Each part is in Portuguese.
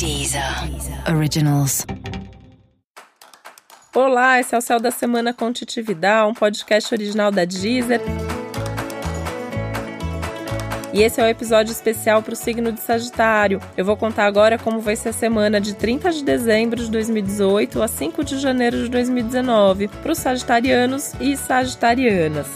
Deezer Originals. Olá, esse é o Céu da Semana com Titividade, um podcast original da Deezer. E esse é o um episódio especial para o signo de Sagitário. Eu vou contar agora como vai ser a semana de 30 de dezembro de 2018 a 5 de janeiro de 2019 para os sagitarianos e sagitarianas.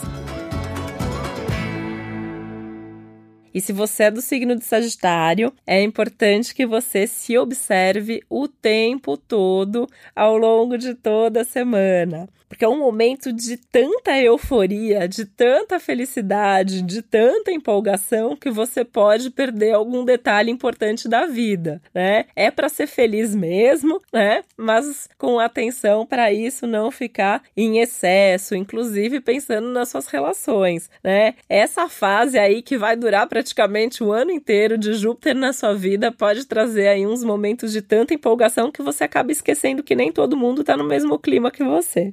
E se você é do signo de Sagitário, é importante que você se observe o tempo todo ao longo de toda a semana. Porque é um momento de tanta euforia, de tanta felicidade, de tanta empolgação que você pode perder algum detalhe importante da vida, né? É para ser feliz mesmo, né? Mas com atenção para isso não ficar em excesso, inclusive pensando nas suas relações, né? Essa fase aí que vai durar praticamente o ano inteiro de Júpiter na sua vida pode trazer aí uns momentos de tanta empolgação que você acaba esquecendo que nem todo mundo está no mesmo clima que você.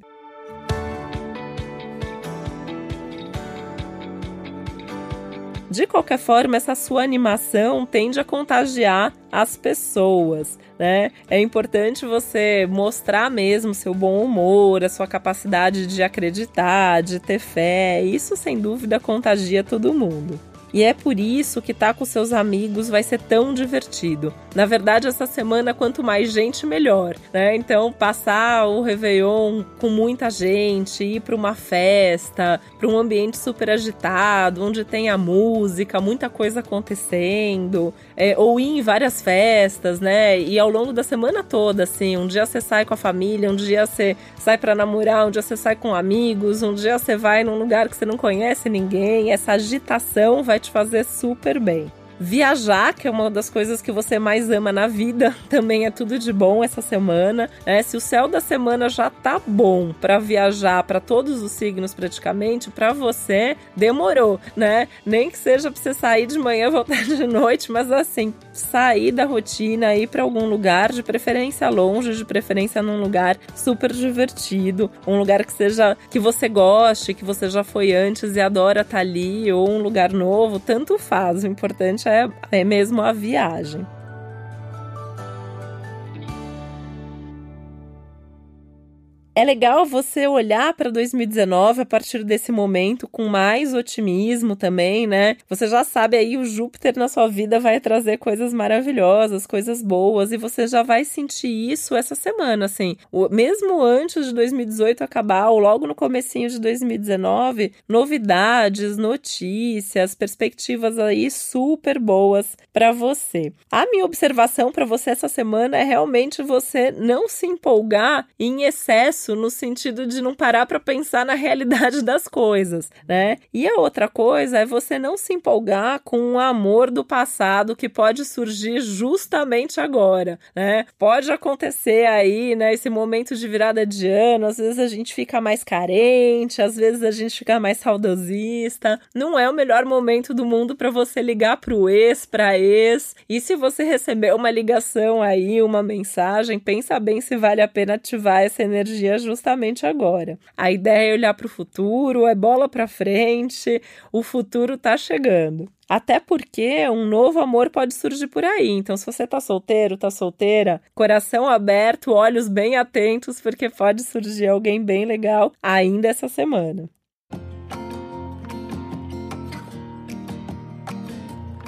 De qualquer forma, essa sua animação tende a contagiar as pessoas, né? É importante você mostrar mesmo seu bom humor, a sua capacidade de acreditar, de ter fé. Isso sem dúvida contagia todo mundo. E é por isso que tá com seus amigos vai ser tão divertido. Na verdade, essa semana, quanto mais gente, melhor, né? Então, passar o Réveillon com muita gente, ir para uma festa, para um ambiente super agitado, onde tem a música, muita coisa acontecendo, é, ou ir em várias festas, né? E ao longo da semana toda, assim, um dia você sai com a família, um dia você sai para namorar, um dia você sai com amigos, um dia você vai num lugar que você não conhece ninguém. Essa agitação vai te fazer super bem. Viajar, que é uma das coisas que você mais ama na vida, também é tudo de bom essa semana. Né? Se o céu da semana já tá bom para viajar para todos os signos praticamente, para você demorou, né? Nem que seja para você sair de manhã, voltar de noite, mas assim, sair da rotina, ir para algum lugar, de preferência longe, de preferência num lugar super divertido, um lugar que seja que você goste, que você já foi antes e adora estar tá ali, ou um lugar novo, tanto faz. O importante é é, é mesmo a viagem. É legal você olhar para 2019 a partir desse momento com mais otimismo também, né? Você já sabe aí o Júpiter na sua vida vai trazer coisas maravilhosas, coisas boas e você já vai sentir isso essa semana, assim. O, mesmo antes de 2018 acabar ou logo no comecinho de 2019, novidades, notícias, perspectivas aí super boas para você. A minha observação para você essa semana é realmente você não se empolgar em excesso isso no sentido de não parar para pensar na realidade das coisas, né? E a outra coisa é você não se empolgar com o amor do passado que pode surgir justamente agora, né? Pode acontecer aí, né, esse momento de virada de ano, às vezes a gente fica mais carente, às vezes a gente fica mais saudosista. Não é o melhor momento do mundo para você ligar pro ex, para ex. E se você receber uma ligação aí, uma mensagem, pensa bem se vale a pena ativar essa energia justamente agora. A ideia é olhar para o futuro, é bola para frente, o futuro está chegando. Até porque um novo amor pode surgir por aí. Então, se você tá solteiro, tá solteira, coração aberto, olhos bem atentos, porque pode surgir alguém bem legal ainda essa semana.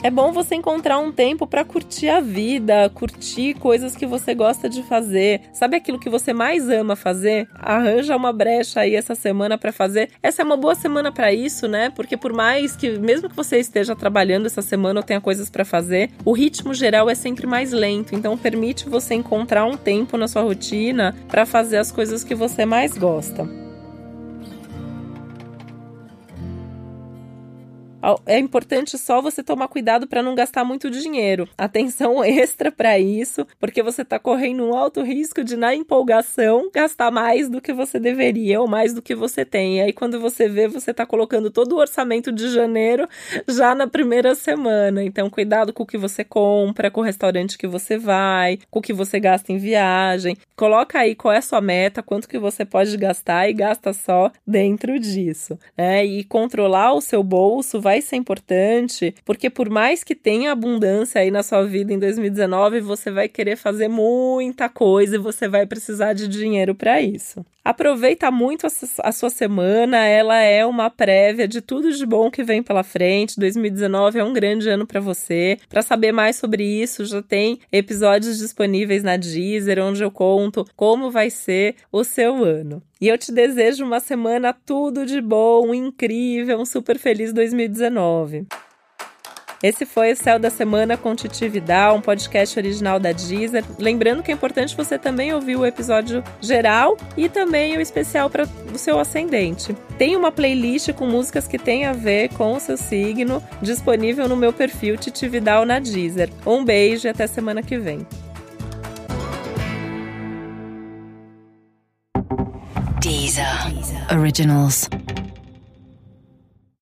É bom você encontrar um tempo para curtir a vida, curtir coisas que você gosta de fazer. Sabe aquilo que você mais ama fazer? Arranja uma brecha aí essa semana para fazer. Essa é uma boa semana para isso, né? Porque por mais que mesmo que você esteja trabalhando essa semana ou tenha coisas para fazer, o ritmo geral é sempre mais lento, então permite você encontrar um tempo na sua rotina para fazer as coisas que você mais gosta. É importante só você tomar cuidado para não gastar muito dinheiro. Atenção extra para isso, porque você está correndo um alto risco de, na empolgação, gastar mais do que você deveria ou mais do que você tem. E aí, quando você vê, você está colocando todo o orçamento de janeiro já na primeira semana. Então, cuidado com o que você compra, com o restaurante que você vai, com o que você gasta em viagem. Coloca aí qual é a sua meta, quanto que você pode gastar e gasta só dentro disso. Né? E controlar o seu bolso vai vai ser importante, porque por mais que tenha abundância aí na sua vida em 2019, você vai querer fazer muita coisa e você vai precisar de dinheiro para isso. Aproveita muito a sua semana, ela é uma prévia de tudo de bom que vem pela frente. 2019 é um grande ano para você. Para saber mais sobre isso, já tem episódios disponíveis na Deezer, onde eu conto como vai ser o seu ano. E eu te desejo uma semana tudo de bom, incrível, um super feliz 2019. Esse foi o Céu da Semana com Titi Vidal, um podcast original da Deezer. Lembrando que é importante você também ouvir o episódio geral e também o especial para o seu ascendente. Tem uma playlist com músicas que tem a ver com o seu signo disponível no meu perfil Titi Vidal na Deezer. Um beijo e até semana que vem. Originals.